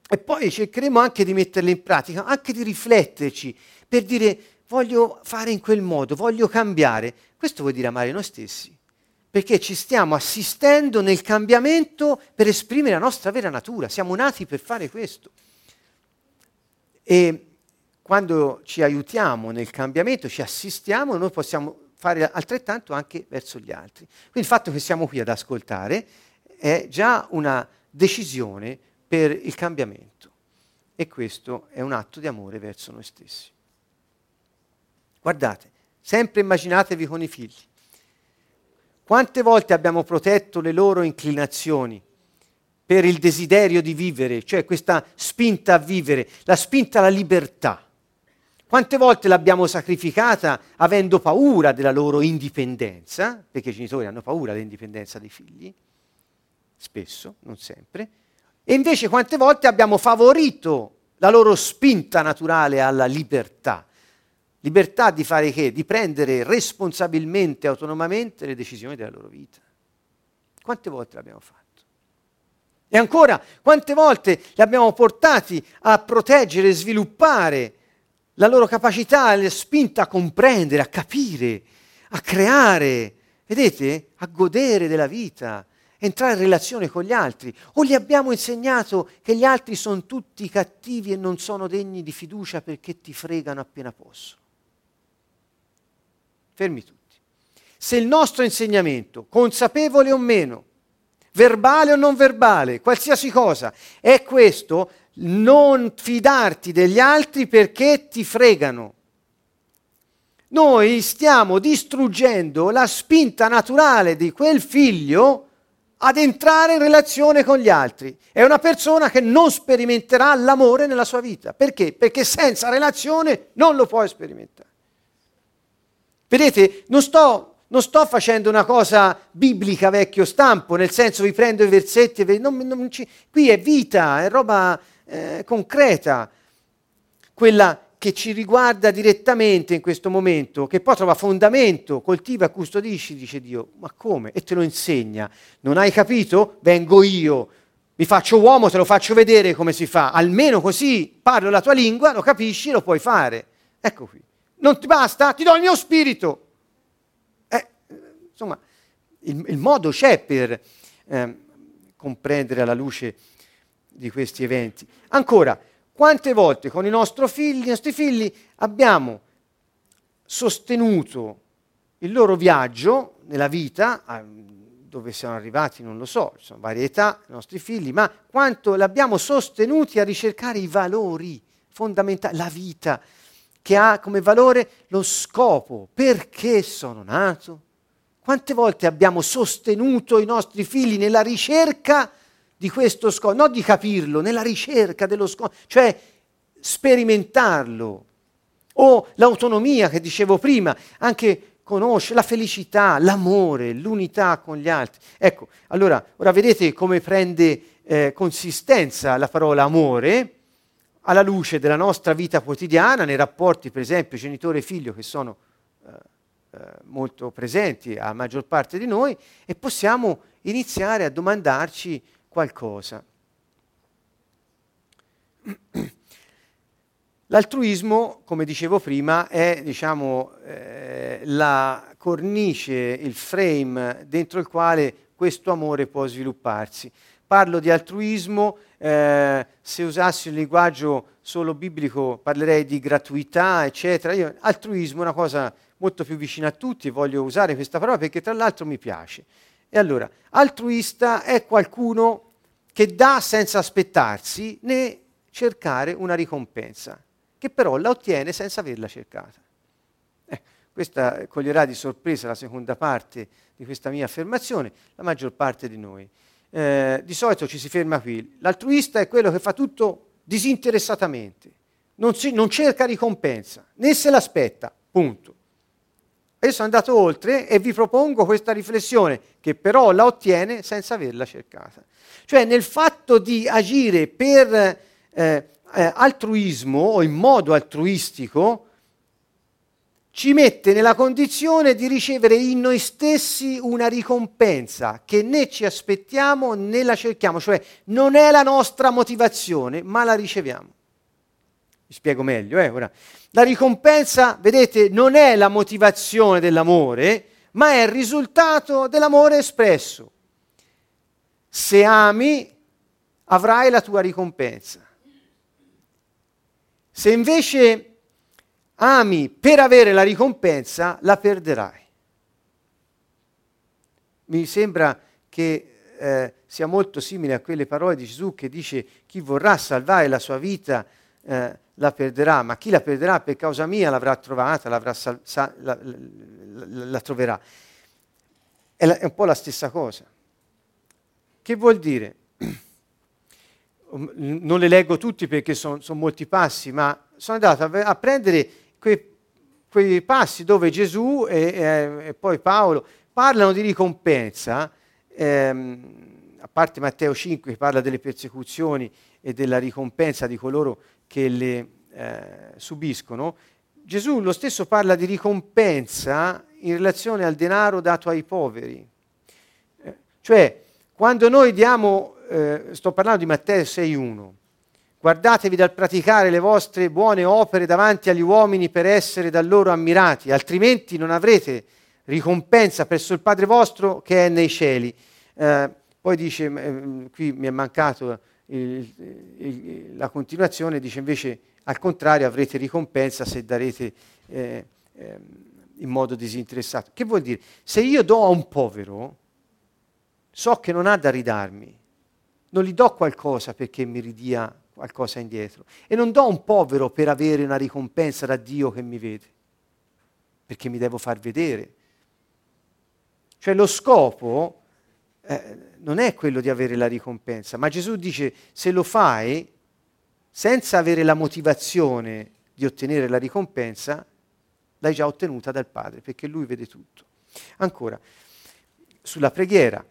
E poi cercheremo anche di metterle in pratica, anche di rifletterci per dire voglio fare in quel modo, voglio cambiare. Questo vuol dire amare noi stessi, perché ci stiamo assistendo nel cambiamento per esprimere la nostra vera natura, siamo nati per fare questo. E quando ci aiutiamo nel cambiamento, ci assistiamo, noi possiamo fare altrettanto anche verso gli altri. Quindi il fatto che siamo qui ad ascoltare è già una decisione per il cambiamento e questo è un atto di amore verso noi stessi. Guardate, sempre immaginatevi con i figli. Quante volte abbiamo protetto le loro inclinazioni per il desiderio di vivere, cioè questa spinta a vivere, la spinta alla libertà? Quante volte l'abbiamo sacrificata avendo paura della loro indipendenza, perché i genitori hanno paura dell'indipendenza dei figli, spesso, non sempre, e invece quante volte abbiamo favorito la loro spinta naturale alla libertà. Libertà di fare che? Di prendere responsabilmente, autonomamente le decisioni della loro vita. Quante volte l'abbiamo fatto? E ancora, quante volte li abbiamo portati a proteggere e sviluppare la loro capacità, la spinta a comprendere, a capire, a creare, vedete, a godere della vita, entrare in relazione con gli altri. O gli abbiamo insegnato che gli altri sono tutti cattivi e non sono degni di fiducia perché ti fregano appena possono. Fermi tutti. Se il nostro insegnamento, consapevole o meno, verbale o non verbale, qualsiasi cosa, è questo, non fidarti degli altri perché ti fregano. Noi stiamo distruggendo la spinta naturale di quel figlio ad entrare in relazione con gli altri. È una persona che non sperimenterà l'amore nella sua vita. Perché? Perché senza relazione non lo puoi sperimentare. Vedete, non sto, non sto facendo una cosa biblica vecchio stampo, nel senso vi prendo i versetti non, non ci, qui è vita, è roba eh, concreta, quella che ci riguarda direttamente in questo momento, che poi trova fondamento, coltiva, custodisci, dice Dio, ma come? E te lo insegna. Non hai capito? Vengo io, mi faccio uomo, te lo faccio vedere come si fa. Almeno così parlo la tua lingua, lo capisci, lo puoi fare. Ecco qui. Non ti basta? Ti do il mio spirito. Eh, insomma, il, il, modo c'è per eh, comprendere alla luce di questi eventi. Ancora, quante volte con i figli, i nostri figli abbiamo sostenuto il loro viaggio nella vita, dove siamo arrivati non lo so, ci sono varie età, i nostri figli, ma quanto l'abbiamo sostenuti a ricercare i valori fondamentali, la vita, che ha come valore lo scopo, perché sono nato. Quante volte abbiamo sostenuto i nostri figli nella ricerca di questo scopo, non di capirlo, nella ricerca dello scopo, cioè sperimentarlo. O l'autonomia che dicevo prima, anche conoscere la felicità, l'amore, l'unità con gli altri. Ecco, allora, ora vedete come prende eh, consistenza la parola amore alla luce della nostra vita quotidiana, nei rapporti, per esempio, genitore e figlio, che sono eh, eh, molto presenti a maggior parte di noi, e possiamo iniziare a domandarci qualcosa. L'altruismo, come dicevo prima, è diciamo, eh, la cornice, il frame dentro il quale questo amore può svilupparsi. Parlo di altruismo, eh, se usassi un linguaggio solo biblico parlerei di gratuità, eccetera. Io, altruismo è una cosa molto più vicina a tutti, voglio usare questa parola perché tra l'altro mi piace. E allora, altruista è qualcuno che dà senza aspettarsi né cercare una ricompensa, che però la ottiene senza averla cercata. Eh, questa coglierà di sorpresa la seconda parte di questa mia affermazione, la maggior parte di noi. Eh, di solito ci si ferma qui. L'altruista è quello che fa tutto disinteressatamente, non, si, non cerca ricompensa, né se l'aspetta, punto. Io sono andato oltre e vi propongo questa riflessione, che però la ottiene senza averla cercata. Cioè nel fatto di agire per eh, eh, altruismo o in modo altruistico, ci mette nella condizione di ricevere in noi stessi una ricompensa che né ci aspettiamo né la cerchiamo, cioè non è la nostra motivazione, ma la riceviamo. Vi spiego meglio, eh, ora. La ricompensa, vedete, non è la motivazione dell'amore, ma è il risultato dell'amore espresso. Se ami, avrai la tua ricompensa. Se invece ami per avere la ricompensa, la perderai. Mi sembra che eh, sia molto simile a quelle parole di Gesù che dice chi vorrà salvare la sua vita eh, la perderà, ma chi la perderà per causa mia l'avrà trovata, l'avrà sal- sa- la, la, la, la, troverà. È, è un po' la stessa cosa. Che vuol dire? Non le leggo tutti perché sono son molti passi, ma sono andato a, a prendere quei, quei passi dove Gesù e, e, e, poi Paolo parlano di ricompensa, ehm, a parte Matteo 5 che parla delle persecuzioni e della ricompensa di coloro che le eh, subiscono, Gesù lo stesso parla di ricompensa in relazione al denaro dato ai poveri. Eh, cioè, quando noi diamo, eh, sto parlando di Matteo 6.1, Guardatevi dal praticare le vostre buone opere davanti agli uomini per essere da loro ammirati, altrimenti non avrete ricompensa presso il Padre vostro che è nei cieli. Eh, poi dice, eh, qui mi è mancato il, il, la continuazione, dice invece al contrario avrete ricompensa se darete eh, eh, in modo disinteressato. Che vuol dire? Se io do a un povero, so che non ha da ridarmi, non gli do qualcosa perché mi ridia qualcosa indietro. E non do un povero per avere una ricompensa da Dio che mi vede, perché mi devo far vedere. Cioè lo scopo eh, non è quello di avere la ricompensa, ma Gesù dice se lo fai senza avere la motivazione di ottenere la ricompensa, l'hai già ottenuta dal Padre, perché Lui vede tutto. Ancora, sulla preghiera,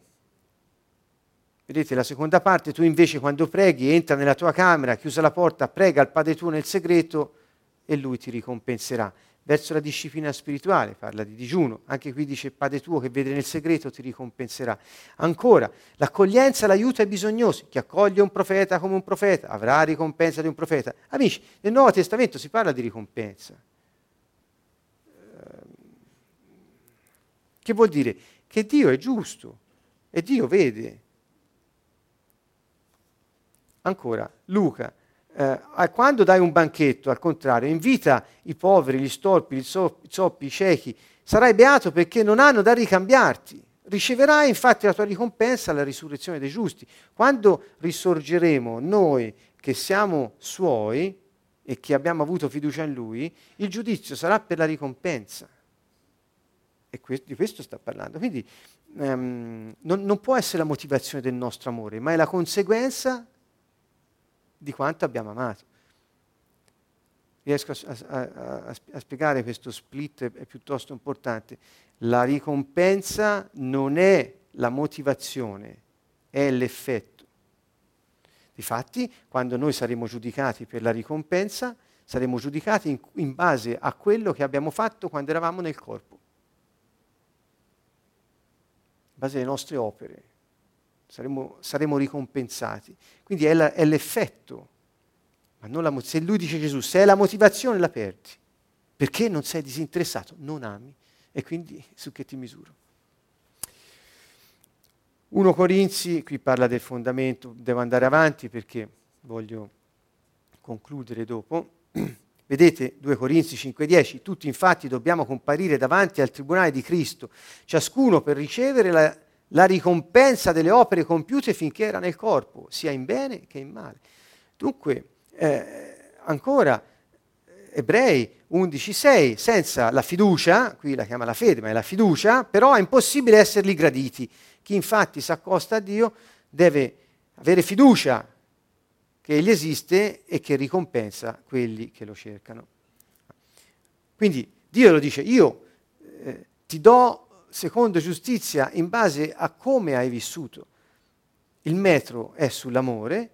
Vedete la seconda parte, tu invece quando preghi entra nella tua camera, chiusa la porta, prega al Padre tuo nel segreto e lui ti ricompenserà. Verso la disciplina spirituale parla di digiuno, anche qui dice Padre tuo che vede nel segreto ti ricompenserà. Ancora, l'accoglienza, l'aiuto ai bisognosi, chi accoglie un profeta come un profeta avrà ricompensa di un profeta. Amici, nel Nuovo Testamento si parla di ricompensa. Ehm, che vuol dire? Che Dio è giusto e Dio vede Ancora, Luca, eh, quando dai un banchetto, al contrario, invita i poveri, gli storpi, i zoppi, i ciechi, sarai beato perché non hanno da ricambiarti. Riceverai infatti la tua ricompensa alla risurrezione dei giusti. Quando risorgeremo noi che siamo suoi e che abbiamo avuto fiducia in lui, il giudizio sarà per la ricompensa. E que- di questo sta parlando. Quindi um, non, non può essere la motivazione del nostro amore, ma è la conseguenza di quanto abbiamo amato. Riesco a, a, a, a spiegare questo split, è piuttosto importante. La ricompensa non è la motivazione, è l'effetto. Difatti, quando noi saremo giudicati per la ricompensa, saremo giudicati in, in, base a quello che abbiamo fatto quando eravamo nel corpo, in base alle nostre opere saremo, saremo ricompensati. Quindi è, la, è l'effetto. Ma non la, se lui dice Gesù, se è la motivazione la perdi, perché non sei disinteressato, non ami, e quindi su che ti misuro? 1 Corinzi, qui parla del fondamento, devo andare avanti perché voglio concludere dopo. Vedete 2 Corinzi 5:10, tutti infatti dobbiamo comparire davanti al tribunale di Cristo, ciascuno per ricevere la la ricompensa delle opere compiute finché era nel corpo, sia in bene che in male. Dunque, eh, ancora, Ebrei 11.6, senza la fiducia, qui la chiama la fede, ma è la fiducia, però è impossibile esserli graditi. Chi infatti si accosta a Dio deve avere fiducia che Egli esiste e che ricompensa quelli che lo cercano. Quindi Dio lo dice, io eh, ti do secondo giustizia in base a come hai vissuto. Il metro è sull'amore,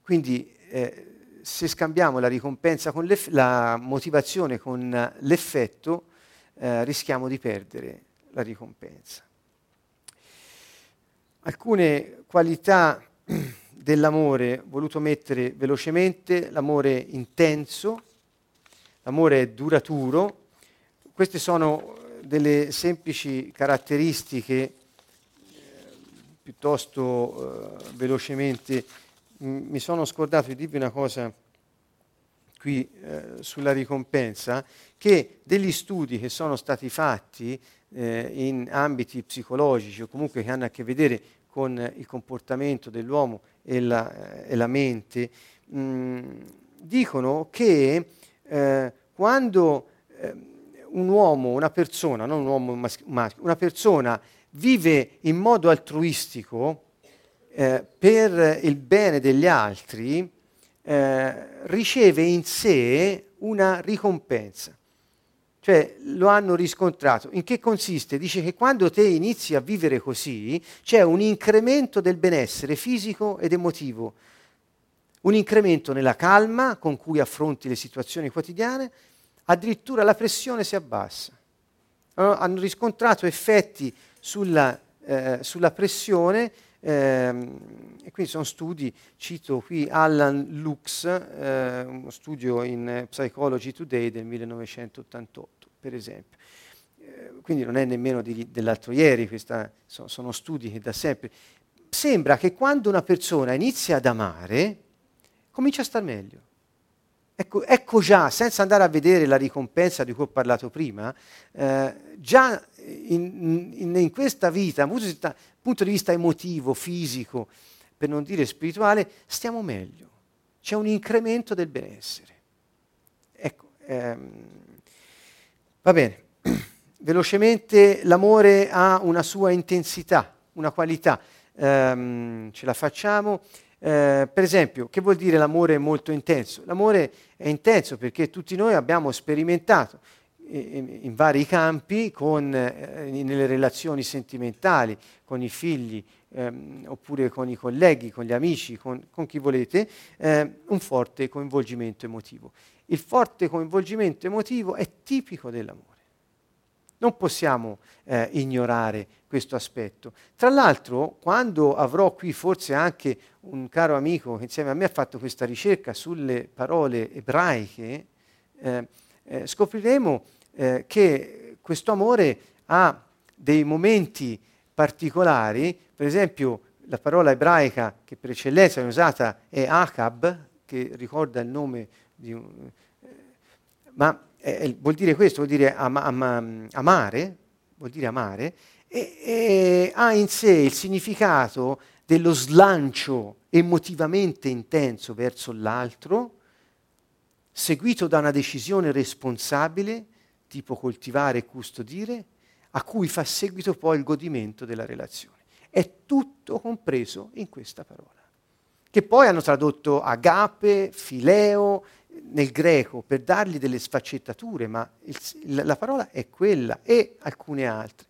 quindi eh, se scambiamo la ricompensa con la motivazione con l'effetto, eh, rischiamo di perdere la ricompensa. Alcune qualità dell'amore voluto mettere velocemente, l'amore intenso, l'amore duraturo. Queste sono delle semplici caratteristiche eh, piuttosto eh, velocemente. Mi sono scordato di dirvi una cosa qui eh, sulla ricompensa, che degli studi che sono stati fatti eh, in ambiti psicologici o comunque che hanno a che vedere con il comportamento dell'uomo e la, eh, e la mente, mh, mm, dicono che quando eh, un uomo, una persona, non un uomo maschio, una persona vive in modo altruistico eh, per il bene degli altri, eh, riceve in sé una ricompensa. Cioè lo hanno riscontrato. In che consiste? Dice che quando te inizi a vivere così c'è un incremento del benessere fisico ed emotivo, un incremento nella calma con cui affronti le situazioni quotidiane, addirittura la pressione si abbassa. Allora, hanno riscontrato effetti sulla, eh, sulla pressione ehm, e quindi sono studi, cito qui Alan Lux, eh, uno studio in Psychology Today del 1988 per esempio. Eh, quindi non è nemmeno di, dell'altro ieri, questa, so, sono studi che da sempre. Sembra che quando una persona inizia ad amare, comincia a star meglio. Ecco, ecco, già, senza andare a vedere la ricompensa di cui ho parlato prima, eh, già in, in, in, questa vita, dal punto di vista emotivo, fisico, per non dire spirituale, stiamo meglio. C'è un incremento del benessere. Ecco, ehm, Va bene, velocemente l'amore ha una sua intensità, una qualità, ehm, ce la facciamo. Eh, per esempio, che vuol dire l'amore molto intenso? L'amore è intenso perché tutti noi abbiamo sperimentato in, vari campi, con, eh, nelle relazioni sentimentali, con i figli, ehm, oppure con i colleghi, con gli amici, con, con chi volete, eh, un forte coinvolgimento emotivo il forte coinvolgimento emotivo è tipico dell'amore. Non possiamo eh, ignorare questo aspetto. Tra l'altro, quando avrò qui forse anche un caro amico che insieme a me ha fatto questa ricerca sulle parole ebraiche, eh, eh, scopriremo eh, che questo amore ha dei momenti particolari, per esempio la parola ebraica che per eccellenza è usata è Akab, che ricorda il nome di un, eh, ma eh, vuol dire questo, vuol dire am, am, amare, vuol dire amare, e, e ha in sé il significato dello slancio emotivamente intenso verso l'altro, seguito da una decisione responsabile, tipo coltivare e custodire, a cui fa seguito poi il godimento della relazione. È tutto compreso in questa parola, che poi hanno tradotto agape, fileo nel greco per dargli delle sfaccettature, ma il, la parola è quella e alcune altre.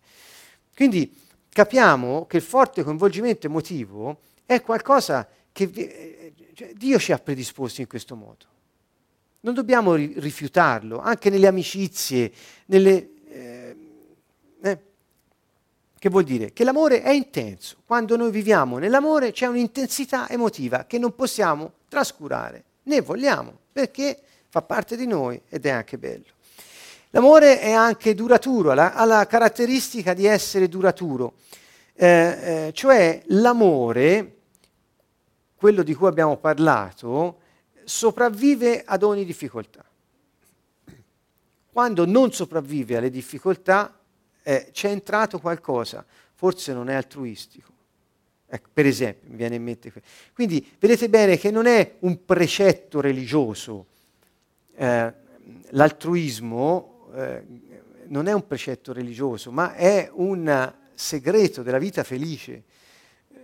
Quindi capiamo che il forte coinvolgimento emotivo è qualcosa che cioè, Dio ci ha predisposto in questo modo. Non dobbiamo ri- rifiutarlo, anche nelle amicizie, nelle, eh, eh, che vuol dire? Che l'amore è intenso. Quando noi viviamo nell'amore c'è un'intensità emotiva che non possiamo trascurare, né vogliamo perché fa parte di noi ed è anche bello. L'amore è anche duraturo, ha la caratteristica di essere duraturo, eh, eh, cioè l'amore, quello di cui abbiamo parlato, sopravvive ad ogni difficoltà. Quando non sopravvive alle difficoltà eh, c'è entrato qualcosa, forse non è altruistico, Ecco, per esempio, mi viene in mente questo. Quindi vedete bene che non è un precetto religioso. Eh, l'altruismo eh, non è un precetto religioso, ma è un segreto della vita felice. Eh,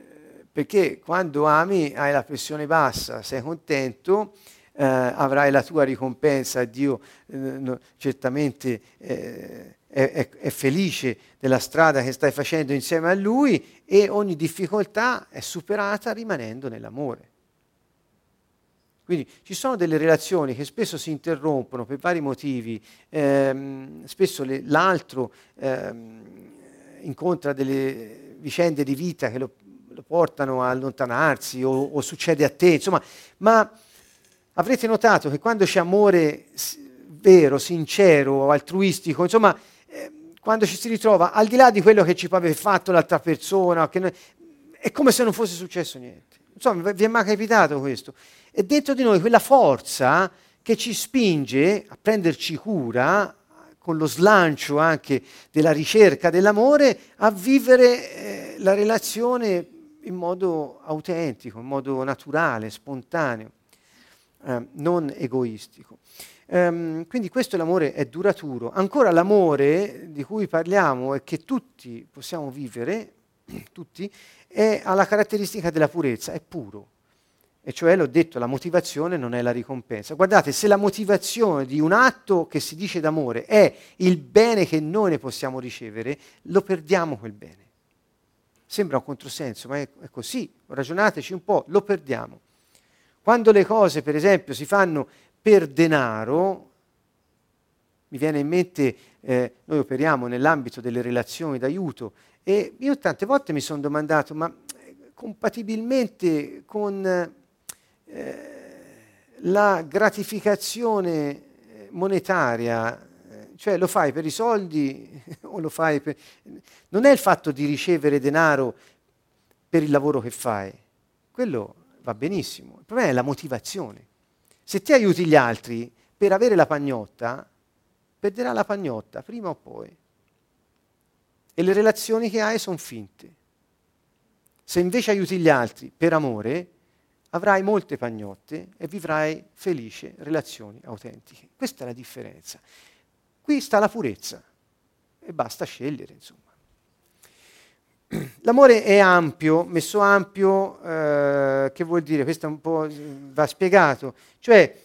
perché quando ami hai la pressione bassa, sei contento, eh, avrai la tua ricompensa, Dio eh, no, certamente eh, è, è, felice della strada che stai facendo insieme a Lui e ogni difficoltà è superata rimanendo nell'amore. Quindi ci sono delle relazioni che spesso si interrompono per vari motivi, ehm, spesso le, l'altro ehm, incontra delle vicende di vita che lo, lo portano a allontanarsi o, o, succede a te, insomma, ma avrete notato che quando c'è amore vero, sincero, altruistico, insomma, eh, quando ci si ritrova al di là di quello che ci può aver fatto l'altra persona, noi, è come se non fosse successo niente. Insomma, vi è mai capitato questo? E dentro di noi quella forza che ci spinge a prenderci cura, con lo slancio anche della ricerca dell'amore, a vivere eh, la relazione in modo autentico, in modo naturale, spontaneo, eh, non egoistico. Um, quindi questo l'amore è duraturo. Ancora l'amore di cui parliamo e che tutti possiamo vivere, tutti, è, ha la caratteristica della purezza, è puro. E cioè, l'ho detto, la motivazione non è la ricompensa. Guardate, se la motivazione di un atto che si dice d'amore è il bene che noi ne possiamo ricevere, lo perdiamo quel bene. Sembra un controsenso, ma è, è così. Ragionateci un po', lo perdiamo. Quando le cose, per esempio, si fanno per denaro, mi viene in mente, eh, noi operiamo nell'ambito delle relazioni d'aiuto e io tante volte mi sono domandato, ma eh, compatibilmente con eh, la gratificazione monetaria, eh, cioè lo fai per i soldi o lo fai per... Non è il fatto di ricevere denaro per il lavoro che fai, quello va benissimo, il problema è la motivazione. Se ti aiuti gli altri per avere la pagnotta, perderà la pagnotta prima o poi. E le relazioni che hai sono finte. Se invece aiuti gli altri per amore, avrai molte pagnotte e vivrai felice relazioni autentiche. Questa è la differenza. Qui sta la purezza e basta scegliere, insomma. L'amore è ampio, messo ampio, eh, che vuol dire? Questo un po' va spiegato. Cioè,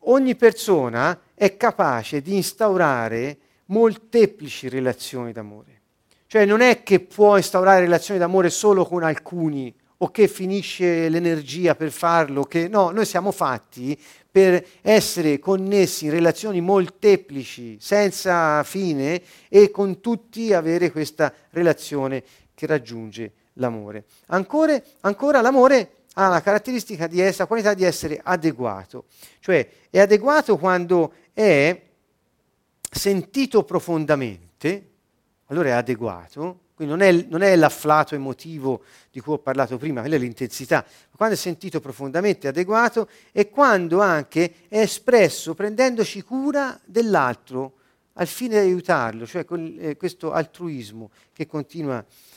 ogni persona è capace di instaurare molteplici relazioni d'amore. Cioè, non è che può instaurare relazioni d'amore solo con alcuni o che finisce l'energia per farlo, che no, noi siamo fatti per essere connessi in relazioni molteplici, senza fine e con tutti avere questa relazione che raggiunge l'amore. Ancora, ancora l'amore ha la caratteristica di essere, la qualità di essere adeguato, cioè è adeguato quando è sentito profondamente, allora è adeguato, quindi non è, non è, l'afflato emotivo di cui ho parlato prima, quella è l'intensità, ma quando è sentito profondamente adeguato e quando anche è espresso prendendoci cura dell'altro al fine di aiutarlo, cioè con, eh, questo altruismo che continua Mm.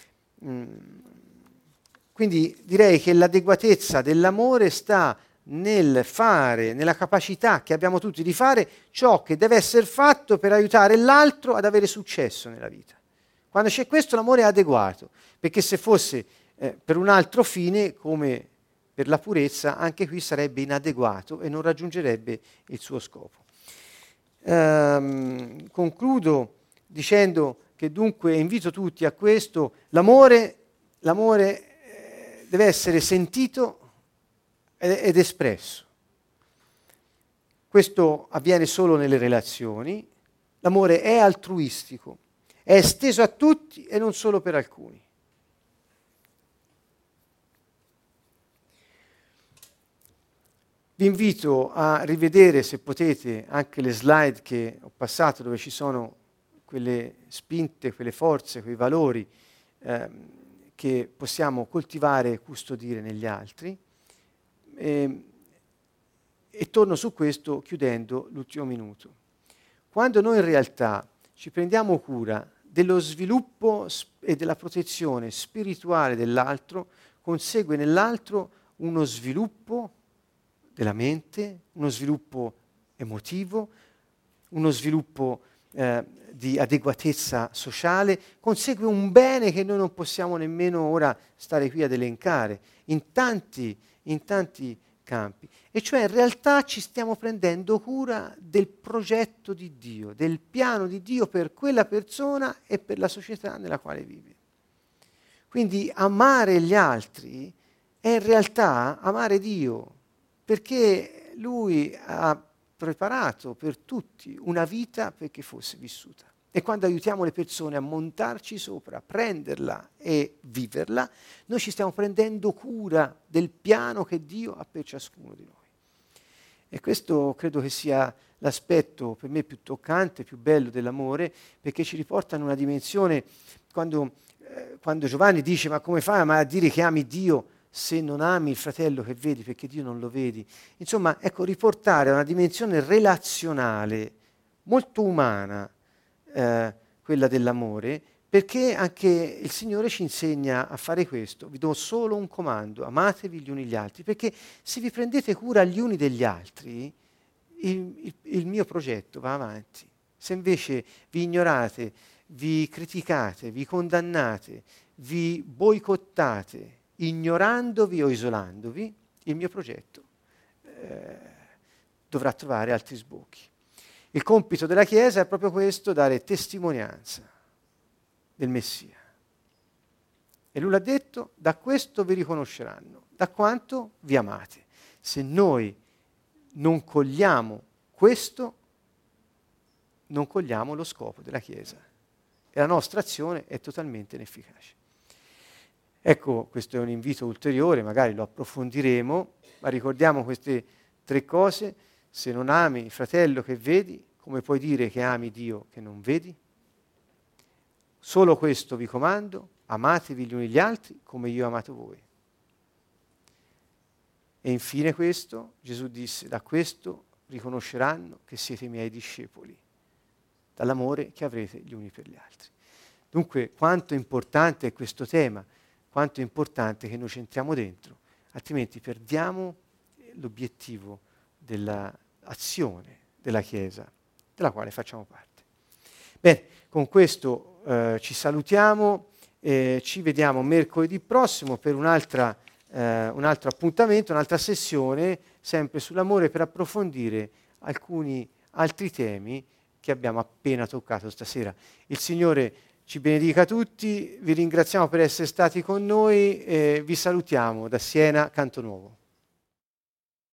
Quindi direi che l'adeguatezza dell'amore sta nel fare, nella capacità che abbiamo tutti di fare ciò che deve essere fatto per aiutare l'altro ad avere successo nella vita. Quando c'è questo l'amore è adeguato, perché se fosse eh, per un altro fine, come per la purezza, anche qui sarebbe inadeguato e non raggiungerebbe il suo scopo. Ehm, concludo dicendo che dunque invito tutti a questo, l'amore, l'amore eh, deve essere sentito ed, ed espresso. Questo avviene solo nelle relazioni, l'amore è altruistico, è esteso a tutti e non solo per alcuni. Vi invito a rivedere, se potete, anche le slide che ho passato dove ci sono quelle spinte, quelle forze, quei valori eh, che possiamo coltivare e custodire negli altri. E, ehm, e torno su questo chiudendo l'ultimo minuto. Quando noi in realtà ci prendiamo cura dello sviluppo e della protezione spirituale dell'altro, consegue nell'altro uno sviluppo della mente, uno sviluppo emotivo, uno sviluppo eh, di adeguatezza sociale, consegue un bene che noi non possiamo nemmeno ora stare qui ad elencare, in tanti, in tanti campi. E cioè in realtà ci stiamo prendendo cura del progetto di Dio, del piano di Dio per quella persona e per la società nella quale vive. Quindi amare gli altri è in realtà amare Dio, perché lui ha preparato per tutti una vita perché fosse vissuta. E quando aiutiamo le persone a montarci sopra, prenderla e viverla, noi ci stiamo prendendo cura del piano che Dio ha per ciascuno di noi. E questo credo che sia l'aspetto per me più toccante, più bello dell'amore, perché ci riporta in una dimensione, quando, eh, quando Giovanni dice ma come fai a dire che ami Dio se non ami il fratello che vedi perché Dio non lo vedi? Insomma, ecco, riportare a una dimensione relazionale, molto umana, eh, quella dell'amore, perché anche il Signore ci insegna a fare questo. Vi do solo un comando, amatevi gli uni gli altri, perché se vi prendete cura gli uni degli altri, il, il, il mio progetto va avanti. Se invece vi ignorate, vi criticate, vi condannate, vi boicottate, ignorandovi o isolandovi, il mio progetto eh, dovrà trovare altri sbocchi. Il compito della Chiesa è proprio questo, dare testimonianza del Messia. E lui l'ha detto, da questo vi riconosceranno, da quanto vi amate. Se noi non cogliamo questo, non cogliamo lo scopo della Chiesa e la nostra azione è totalmente inefficace. Ecco, questo è un invito ulteriore, magari lo approfondiremo, ma ricordiamo queste tre cose. Se non ami il fratello che vedi, come puoi dire che ami Dio che non vedi? Solo questo vi comando, amatevi gli uni gli altri come io ho amato voi. E infine questo, Gesù disse, da questo riconosceranno che siete miei discepoli, dall'amore che avrete gli uni per gli altri. Dunque, quanto importante è questo tema, quanto è importante che noi centriamo dentro, altrimenti perdiamo l'obiettivo dell'azione della Chiesa, della quale facciamo parte. Bene, con questo eh, ci salutiamo, eh, ci vediamo mercoledì prossimo per un'altra eh, un altro appuntamento, un'altra sessione, sempre sull'amore per approfondire alcuni altri temi che abbiamo appena toccato stasera. Il Signore ci benedica tutti, vi ringraziamo per essere stati con noi e vi salutiamo da Siena, Canto Nuovo.